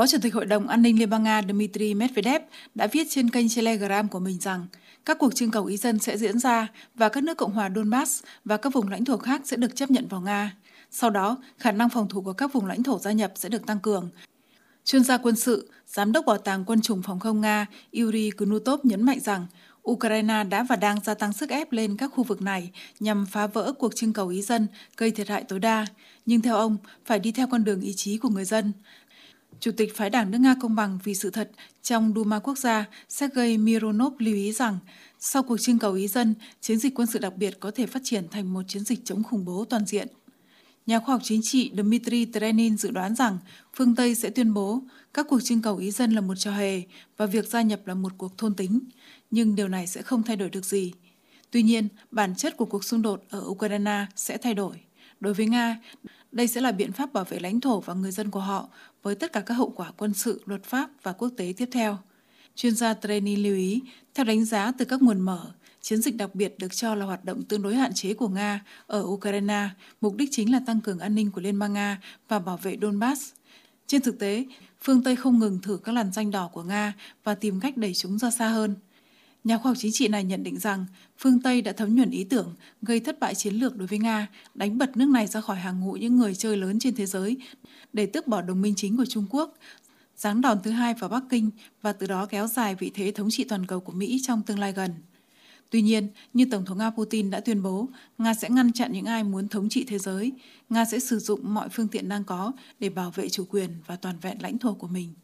Phó Chủ tịch Hội đồng An ninh Liên bang Nga Dmitry Medvedev đã viết trên kênh Telegram của mình rằng các cuộc trưng cầu ý dân sẽ diễn ra và các nước Cộng hòa Donbass và các vùng lãnh thổ khác sẽ được chấp nhận vào Nga. Sau đó, khả năng phòng thủ của các vùng lãnh thổ gia nhập sẽ được tăng cường. Chuyên gia quân sự, Giám đốc Bảo tàng Quân chủng Phòng không Nga Yuri Knutov nhấn mạnh rằng Ukraine đã và đang gia tăng sức ép lên các khu vực này nhằm phá vỡ cuộc trưng cầu ý dân, gây thiệt hại tối đa. Nhưng theo ông, phải đi theo con đường ý chí của người dân. Chủ tịch phái đảng nước Nga Công bằng vì sự thật trong Duma quốc gia Sergei Mironov lưu ý rằng sau cuộc trưng cầu ý dân, chiến dịch quân sự đặc biệt có thể phát triển thành một chiến dịch chống khủng bố toàn diện. Nhà khoa học chính trị Dmitry Trenin dự đoán rằng phương Tây sẽ tuyên bố các cuộc trưng cầu ý dân là một trò hề và việc gia nhập là một cuộc thôn tính, nhưng điều này sẽ không thay đổi được gì. Tuy nhiên, bản chất của cuộc xung đột ở Ukraine sẽ thay đổi. Đối với Nga, đây sẽ là biện pháp bảo vệ lãnh thổ và người dân của họ với tất cả các hậu quả quân sự, luật pháp và quốc tế tiếp theo. Chuyên gia Treni lưu ý, theo đánh giá từ các nguồn mở, chiến dịch đặc biệt được cho là hoạt động tương đối hạn chế của Nga ở Ukraine, mục đích chính là tăng cường an ninh của Liên bang Nga và bảo vệ Donbass. Trên thực tế, phương Tây không ngừng thử các làn danh đỏ của Nga và tìm cách đẩy chúng ra xa hơn. Nhà khoa học chính trị này nhận định rằng phương Tây đã thấm nhuần ý tưởng gây thất bại chiến lược đối với Nga, đánh bật nước này ra khỏi hàng ngũ những người chơi lớn trên thế giới để tước bỏ đồng minh chính của Trung Quốc, giáng đòn thứ hai vào Bắc Kinh và từ đó kéo dài vị thế thống trị toàn cầu của Mỹ trong tương lai gần. Tuy nhiên, như Tổng thống Nga Putin đã tuyên bố, Nga sẽ ngăn chặn những ai muốn thống trị thế giới. Nga sẽ sử dụng mọi phương tiện đang có để bảo vệ chủ quyền và toàn vẹn lãnh thổ của mình.